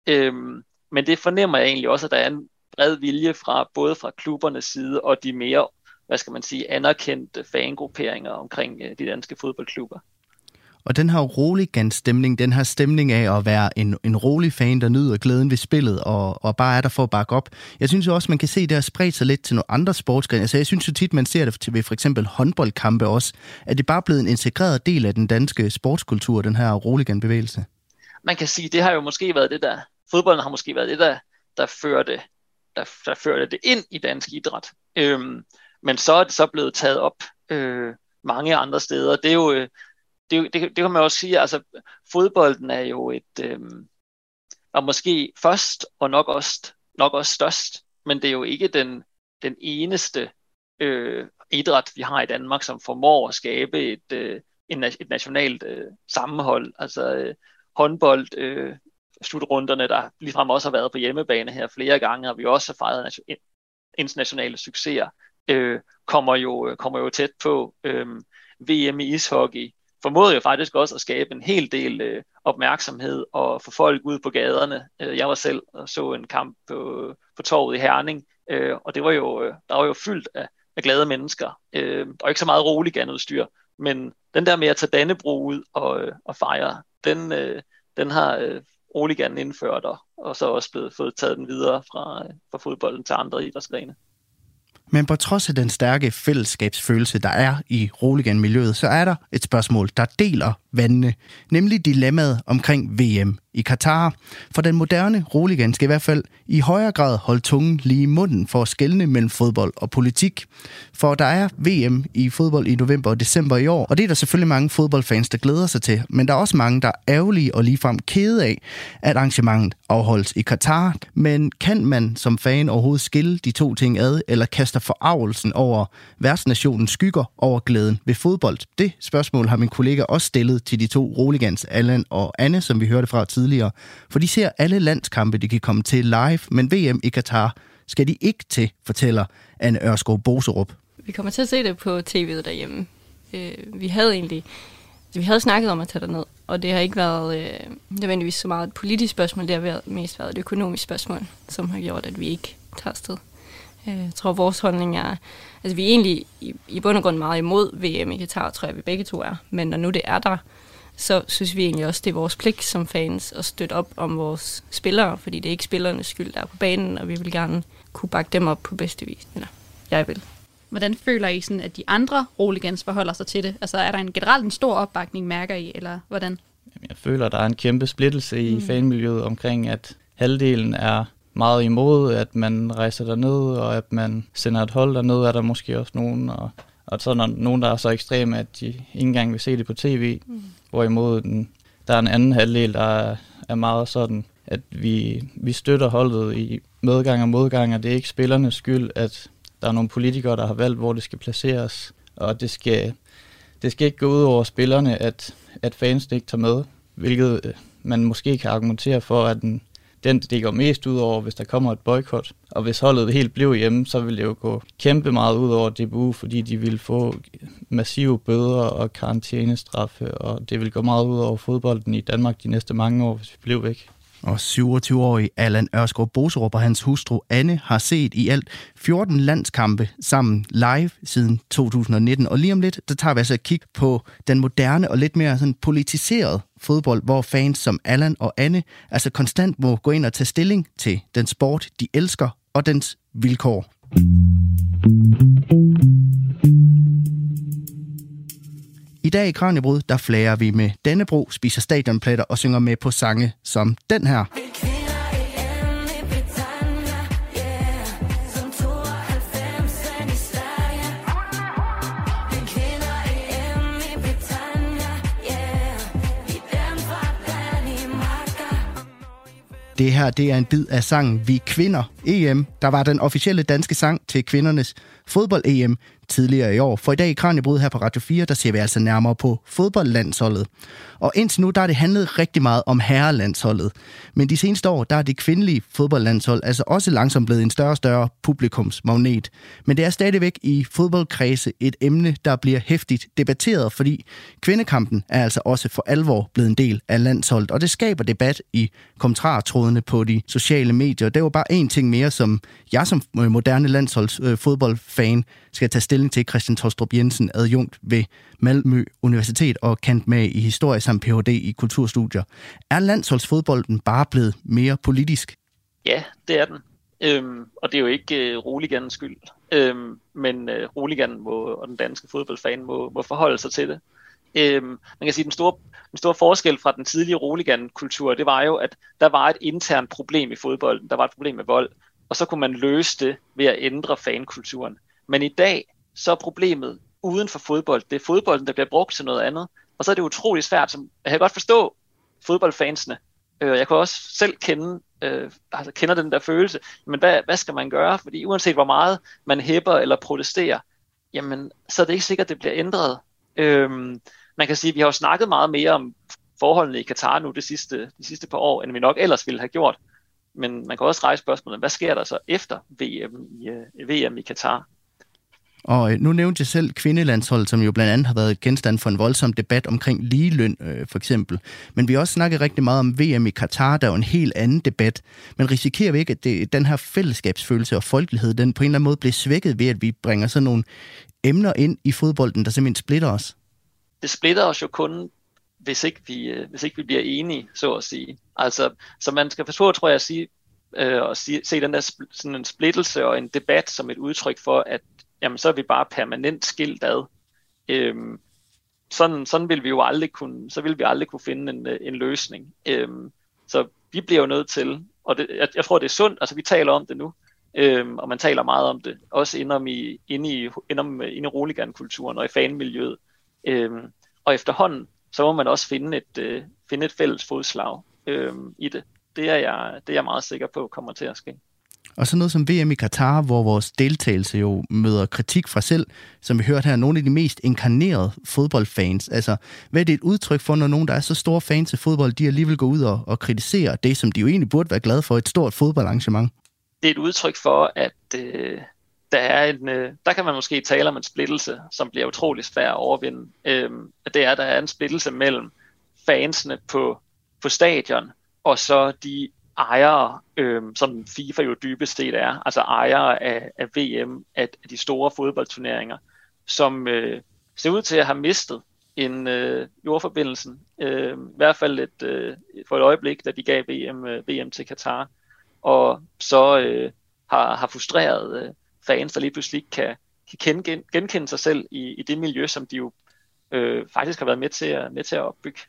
Øhm, men det fornemmer jeg egentlig også, at der er en bred vilje fra både fra klubbernes side og de mere, hvad skal man sige, anerkendte fangrupperinger omkring øh, de danske fodboldklubber. Og den her rolig stemning, den her stemning af at være en, en rolig fan, der nyder glæden ved spillet og, og bare er der for at bakke op. Jeg synes jo også, man kan se det har spredt sig lidt til nogle andre sportsgrene. Altså jeg synes jo tit, man ser det til ved for eksempel håndboldkampe også, at det bare er blevet en integreret del af den danske sportskultur, den her rolig bevægelse. Man kan sige, det har jo måske været det, der fodbolden har måske været det, der, der, førte, der, der førte det ind i dansk idræt. Øhm, men så er det så blevet taget op øh, mange andre steder. Det er jo, øh, det, det, det kan man også sige, altså fodbolden er jo et, øh, og måske først og nok også, nok også størst, men det er jo ikke den, den eneste øh, idræt, vi har i Danmark, som formår at skabe et, øh, en, et nationalt øh, sammenhold. Altså øh, håndbold øh, slutrunderne, der ligefrem også har været på hjemmebane her flere gange, og vi også har fejret internationale succeser, øh, kommer, jo, øh, kommer jo tæt på. Øh, VM i ishockey formåede jo faktisk også at skabe en hel del øh, opmærksomhed og få folk ud på gaderne. Øh, jeg var selv og så en kamp på, på torvet i Herning, øh, og det var jo, øh, der var jo fyldt af, af glade mennesker, øh, og ikke så meget rolig udstyr, men den der med at tage Dannebro ud og, øh, og fejre, den, øh, den har øh, Roligan indført, og, og så også blevet fået taget den videre fra, øh, fra fodbolden til andre idrætsgrene. Men på trods af den stærke fællesskabsfølelse, der er i Roligan-miljøet, så er der et spørgsmål, der deler vandene, nemlig dilemmaet omkring VM i Katar. For den moderne Roligan skal i hvert fald i højere grad holde tungen lige i munden for at skelne mellem fodbold og politik. For der er VM i fodbold i november og december i år, og det er der selvfølgelig mange fodboldfans, der glæder sig til. Men der er også mange, der er ærgerlige og ligefrem kede af, at arrangementet afholdes i Katar. Men kan man som fan overhovedet skille de to ting ad, eller kaster forarvelsen over værtsnationens skygger over glæden ved fodbold? Det spørgsmål har min kollega også stillet til de to roligans, Allan og Anne, som vi hørte fra tidligere. For de ser alle landskampe, de kan komme til live, men VM i Katar skal de ikke til, fortæller Anne Ørskov Boserup. Vi kommer til at se det på tv'et derhjemme. Øh, vi havde egentlig vi havde snakket om at tage ned, og det har ikke været øh, nødvendigvis så meget et politisk spørgsmål, det har været, mest været et økonomisk spørgsmål, som har gjort, at vi ikke tager afsted. Øh, jeg tror, vores holdning er, altså vi er egentlig i, i bund og grund meget imod VM i Katar, tror jeg, vi begge to er, men når nu det er der, så synes vi egentlig også, det er vores pligt som fans at støtte op om vores spillere, fordi det er ikke spillernes skyld, der er på banen, og vi vil gerne kunne bakke dem op på bedste vis. Eller jeg vil. Hvordan føler I, sådan, at de andre roligans forholder sig til det? Altså er der en generelt en stor opbakning, mærker I, eller hvordan? Jeg føler, at der er en kæmpe splittelse i mm. fanmiljøet omkring, at halvdelen er meget imod, at man rejser derned, og at man sender et hold derned, er der måske også nogen, og, og så er der nogen, der er så ekstreme, at de ikke engang vil se det på tv, mm. hvorimod den, der er en anden halvdel, der er, er meget sådan, at vi, vi støtter holdet i medgang og modgang, og det er ikke spillernes skyld, at der er nogle politikere, der har valgt, hvor det skal placeres, og det skal, det skal ikke gå ud over spillerne, at, at fans ikke tager med, hvilket øh, man måske kan argumentere for, at den, den det går mest ud over, hvis der kommer et boykot. Og hvis holdet helt blev hjemme, så vil det jo gå kæmpe meget ud over DBU, fordi de vil få massive bøder og karantænestraffe, og det vil gå meget ud over fodbolden i Danmark de næste mange år, hvis vi blev væk. Og 27-årig Allan Ørskov Boserup og hans hustru Anne har set i alt 14 landskampe sammen live siden 2019. Og lige om lidt, der tager vi altså et kig på den moderne og lidt mere sådan politiseret fodbold, hvor fans som Allan og Anne altså konstant må gå ind og tage stilling til den sport, de elsker og dens vilkår. I dag i Kranjebrud, der flager vi med Dannebro, spiser stadionplatter og synger med på sange som den her. Det her det er en bid af sangen Vi Kvinder. EM, der var den officielle danske sang til kvindernes fodbold-EM tidligere i år. For i dag i Kranjebrud her på Radio 4, der ser vi altså nærmere på fodboldlandsholdet. Og indtil nu, der har det handlet rigtig meget om herrelandsholdet. Men de seneste år, der er det kvindelige fodboldlandshold altså også langsomt blevet en større og større publikumsmagnet. Men det er stadigvæk i fodboldkredse et emne, der bliver hæftigt debatteret, fordi kvindekampen er altså også for alvor blevet en del af landsholdet. Og det skaber debat i kommentartrådene på de sociale medier. Det var bare en ting mere, som jeg som øh, moderne landsholdsfodboldfan øh, skal tage stilling til Christian Tostrup Jensen, adjunkt ved Malmø Universitet og kendt med i historie samt Ph.D. i kulturstudier. Er landsholdsfodbolden bare blevet mere politisk? Ja, det er den. Øhm, og det er jo ikke øh, Roliganens skyld. Øhm, men øh, Roligan må, og den danske fodboldfan må, må forholde sig til det. Øhm, man kan sige, den store, den store forskel fra den tidlige Roligan-kultur, det var jo, at der var et internt problem i fodbolden. Der var et problem med vold. Og så kunne man løse det ved at ændre fankulturen. Men i dag, så er problemet uden for fodbold. Det er fodbolden, der bliver brugt til noget andet. Og så er det utrolig svært. Som, jeg kan godt forstå fodboldfansene. Øh, jeg kan også selv kende, øh, altså kender den der følelse. Men hvad, hvad skal man gøre? Fordi uanset hvor meget man hæpper eller protesterer, jamen, så er det ikke sikkert, at det bliver ændret. Øhm, man kan sige, at vi har jo snakket meget mere om forholdene i Katar nu de sidste, de sidste par år, end vi nok ellers ville have gjort. Men man kan også rejse spørgsmålet, hvad sker der så efter VM i, øh, uh, VM i Katar? Og øh, nu nævnte jeg selv kvindelandsholdet, som jo blandt andet har været genstand for en voldsom debat omkring ligeløn, øh, for eksempel. Men vi har også snakket rigtig meget om VM i Katar, der er jo en helt anden debat. Men risikerer vi ikke, at det, den her fællesskabsfølelse og folkelighed, den på en eller anden måde bliver svækket ved, at vi bringer sådan nogle emner ind i fodbolden, der simpelthen splitter os? Det splitter os jo kun, hvis ikke vi, øh, hvis ikke vi bliver enige, så at sige. Altså, så man skal forstå, tror jeg, at sige, øh, og se, se den der sådan en splittelse og en debat som et udtryk for, at jamen så er vi bare permanent skilt ad. Øhm, sådan, sådan vil vi jo aldrig kunne, så vil vi aldrig kunne finde en, øh, en løsning. Øhm, så vi bliver jo nødt til, og det, jeg, jeg tror det er sundt, altså vi taler om det nu, øhm, og man taler meget om det, også indom i, inde i, indom, inde i roligan-kulturen og i fanmiljøet. Øhm, og efterhånden, så må man også finde et, øh, finde et fælles fodslag øhm, i det. Det er, jeg, det er jeg meget sikker på kommer til at ske. Og så noget som VM i Katar, hvor vores deltagelse jo møder kritik fra selv, som vi hørte her, nogle af de mest inkarnerede fodboldfans. Altså, hvad er det et udtryk for, når nogen, der er så store fans af fodbold, de alligevel går ud og, og kritiserer det, som de jo egentlig burde være glade for, et stort fodboldarrangement? Det er et udtryk for, at øh, der, er en, øh, der kan man måske tale om en splittelse, som bliver utrolig svær at overvinde. Øh, det er, at der er en splittelse mellem fansene på, på stadion, og så de ejere, øh, som FIFA jo dybest set er, altså ejere af, af VM, af, af de store fodboldturneringer, som øh, ser ud til at have mistet en øh, jordforbindelsen, øh, i hvert fald et, øh, for et øjeblik, da de gav VM, øh, VM til Katar, og så øh, har, har frustreret øh, fans, der lige pludselig kan, kan kende, genkende sig selv i, i det miljø, som de jo øh, faktisk har været med til at, med til at opbygge.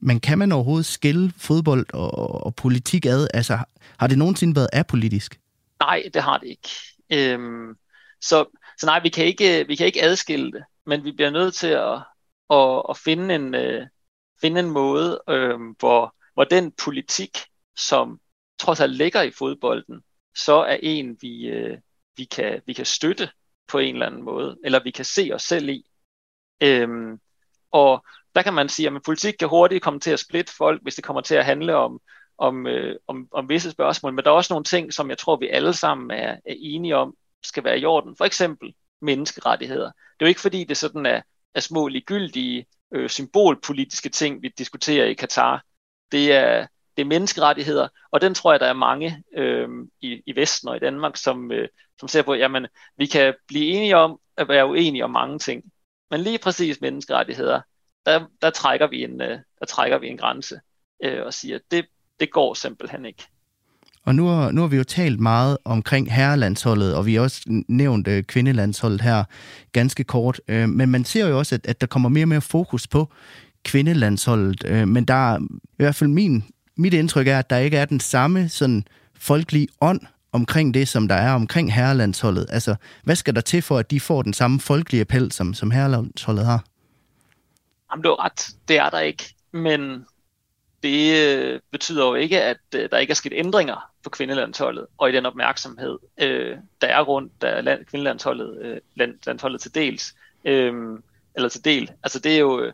Men kan man overhovedet skille fodbold og, og politik ad? Altså, har det nogensinde været apolitisk? Nej, det har det ikke. Øhm, så, så nej, vi kan, ikke, vi kan ikke adskille det, men vi bliver nødt til at, at, at finde, en, uh, finde en måde, øh, hvor, hvor den politik, som trods alt ligger i fodbolden, så er en, vi, øh, vi, kan, vi kan støtte på en eller anden måde, eller vi kan se os selv i. Øhm, og der kan man sige, at politik kan hurtigt komme til at splitte folk, hvis det kommer til at handle om, om, øh, om, om visse spørgsmål. Men der er også nogle ting, som jeg tror, vi alle sammen er, er enige om, skal være i orden. For eksempel menneskerettigheder. Det er jo ikke fordi, det sådan er, er små ligegyldige øh, symbolpolitiske ting, vi diskuterer i Katar. Det er, det er menneskerettigheder, og den tror jeg, der er mange øh, i, i Vesten og i Danmark, som, øh, som ser på, jamen, vi kan blive enige om at være uenige om mange ting. Men lige præcis menneskerettigheder, der, der, trækker, vi en, øh, der trækker vi en grænse øh, og siger, at det, det går simpelthen ikke. Og nu har, nu har vi jo talt meget omkring herrelandsholdet, og vi har også nævnt øh, kvindelandsholdet her ganske kort. Øh, men man ser jo også, at, at der kommer mere og mere fokus på kvindelandsholdet. Øh, men der er i hvert fald min, mit indtryk er, at der ikke er den samme sådan folkelige ånd omkring det, som der er omkring herrelandsholdet. Altså, hvad skal der til for, at de får den samme folkelige appel, som, som herrelandsholdet har? Jamen, du har ret. Det er der ikke. Men det øh, betyder jo ikke, at øh, der ikke er sket ændringer på kvindelandsholdet, og i den opmærksomhed, øh, der er rundt der land, kvindelandsholdet øh, land, landsholdet til dels, øh, eller til del. Altså det er jo, øh,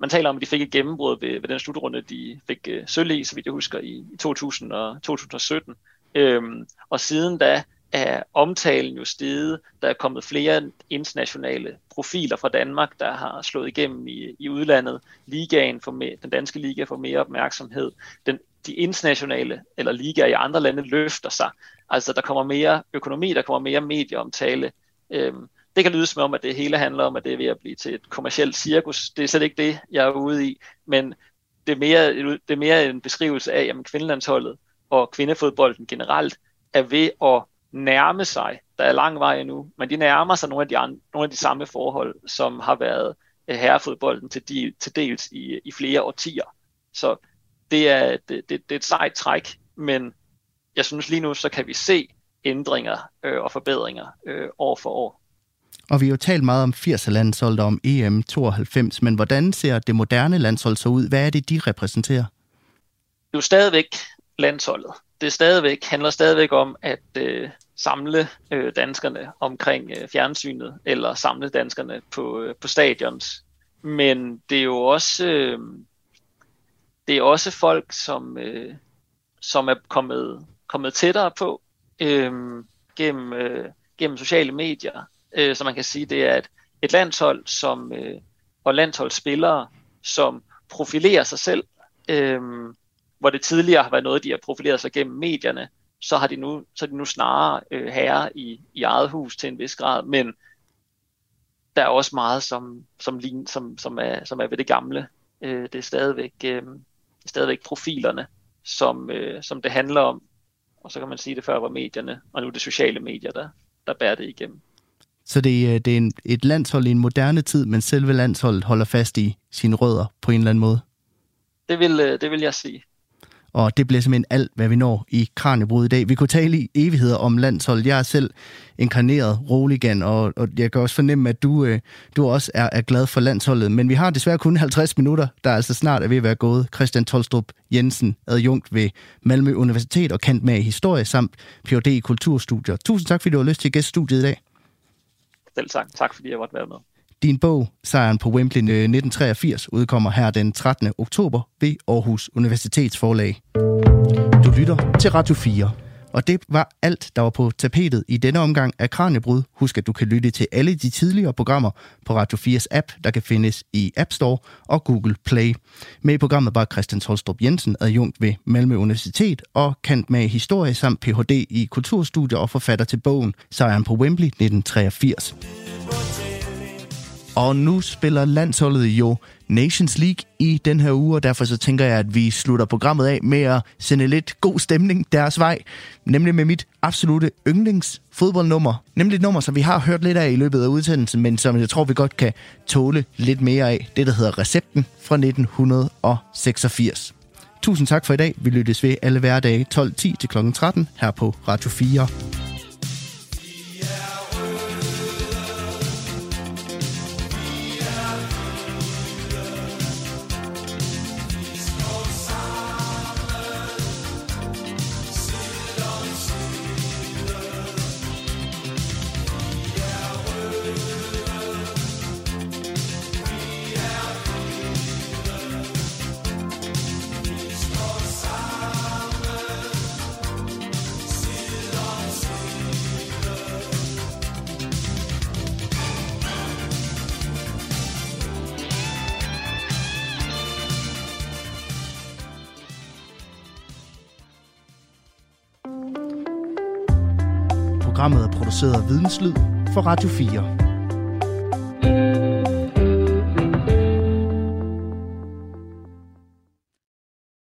man taler om, at de fik et gennembrud ved, ved den slutrunde, de fik øh, sølv i, så vidt jeg husker, i, i 2000 og 2017. Øhm, og siden da er omtalen jo steget. Der er kommet flere internationale profiler fra Danmark, der har slået igennem i, i udlandet. Ligaen for mere, den danske liga får mere opmærksomhed. Den, de internationale eller ligaer i andre lande løfter sig. Altså der kommer mere økonomi, der kommer mere medieomtale. Øhm, det kan lyde som om, at det hele handler om, at det er ved at blive til et kommersielt cirkus. Det er slet ikke det, jeg er ude i. Men det er mere, det er mere en beskrivelse af, at kvindelandsholdet og kvindefodbolden generelt er ved at nærme sig. Der er lang vej endnu, men de nærmer sig nogle af de, andre, nogle af de samme forhold, som har været øh, herrefodbolden til, de, til dels i, i flere årtier. Så det er, det, det, det er et sejt træk, men jeg synes lige nu, så kan vi se ændringer øh, og forbedringer øh, år for år. Og vi har jo talt meget om 80'er landshold og om EM 92, men hvordan ser det moderne landshold så ud? Hvad er det, de repræsenterer? Det er jo stadigvæk landsholdet det stadigvæk handler stadigvæk om at øh, samle øh, danskerne omkring øh, fjernsynet, eller samle danskerne på, øh, på stadions. Men det er jo også, øh, det er også folk, som, øh, som er kommet, kommet tættere på øh, gennem, øh, gennem sociale medier. Øh, så man kan sige, det er et, et landshold som, øh, og landsholdsspillere, som profilerer sig selv øh, hvor det tidligere har været noget, de har profileret sig gennem medierne, så har de nu, så er de nu snarere øh, herre i, i eget hus til en vis grad, men der er også meget, som, som, lign, som, som, er, som er ved det gamle. Øh, det er stadigvæk, øh, stadigvæk profilerne, som, øh, som det handler om. Og så kan man sige, det før var medierne, og nu er det sociale medier, der, der bærer det igennem. Så det, er, det er en, et landshold i en moderne tid, men selve landsholdet holder fast i sine rødder på en eller anden måde? Det vil, øh, det vil jeg sige og det bliver simpelthen alt, hvad vi når i Kranjebrud i dag. Vi kunne tale i evigheder om landshold. Jeg er selv inkarneret roligan, og, og jeg kan også fornemme, at du, øh, du også er, er glad for landsholdet. Men vi har desværre kun 50 minutter, der altså snart er ved at være gået. Christian Tolstrup Jensen, adjunkt ved Malmø Universitet og kendt med i historie, samt Ph.D. i kulturstudier. Tusind tak, fordi du har lyst til gæststudiet i dag. Selv tak. Tak, fordi jeg måtte være med. Din bog, Sejren på Wembley øh, 1983, udkommer her den 13. oktober ved Aarhus Universitetsforlag. Du lytter til Radio 4. Og det var alt, der var på tapetet i denne omgang af Kranjebrud. Husk, at du kan lytte til alle de tidligere programmer på Radio 4's app, der kan findes i App Store og Google Play. Med i programmet var Christian Tolstrup Jensen, adjunkt ved Malmø Universitet og kendt med historie samt Ph.D. i kulturstudier og forfatter til bogen Sejren på Wembley 1983. Og nu spiller landsholdet jo Nations League i den her uge, og derfor så tænker jeg, at vi slutter programmet af med at sende lidt god stemning deres vej, nemlig med mit absolute yndlingsfodboldnummer. Nemlig et nummer, som vi har hørt lidt af i løbet af udsendelsen, men som jeg tror, vi godt kan tåle lidt mere af. Det, der hedder Recepten fra 1986. Tusind tak for i dag. Vi lyttes ved alle hverdage 12.10 til kl. 13 her på Radio 4. Programmet produceret Videnslyd for Radio 4.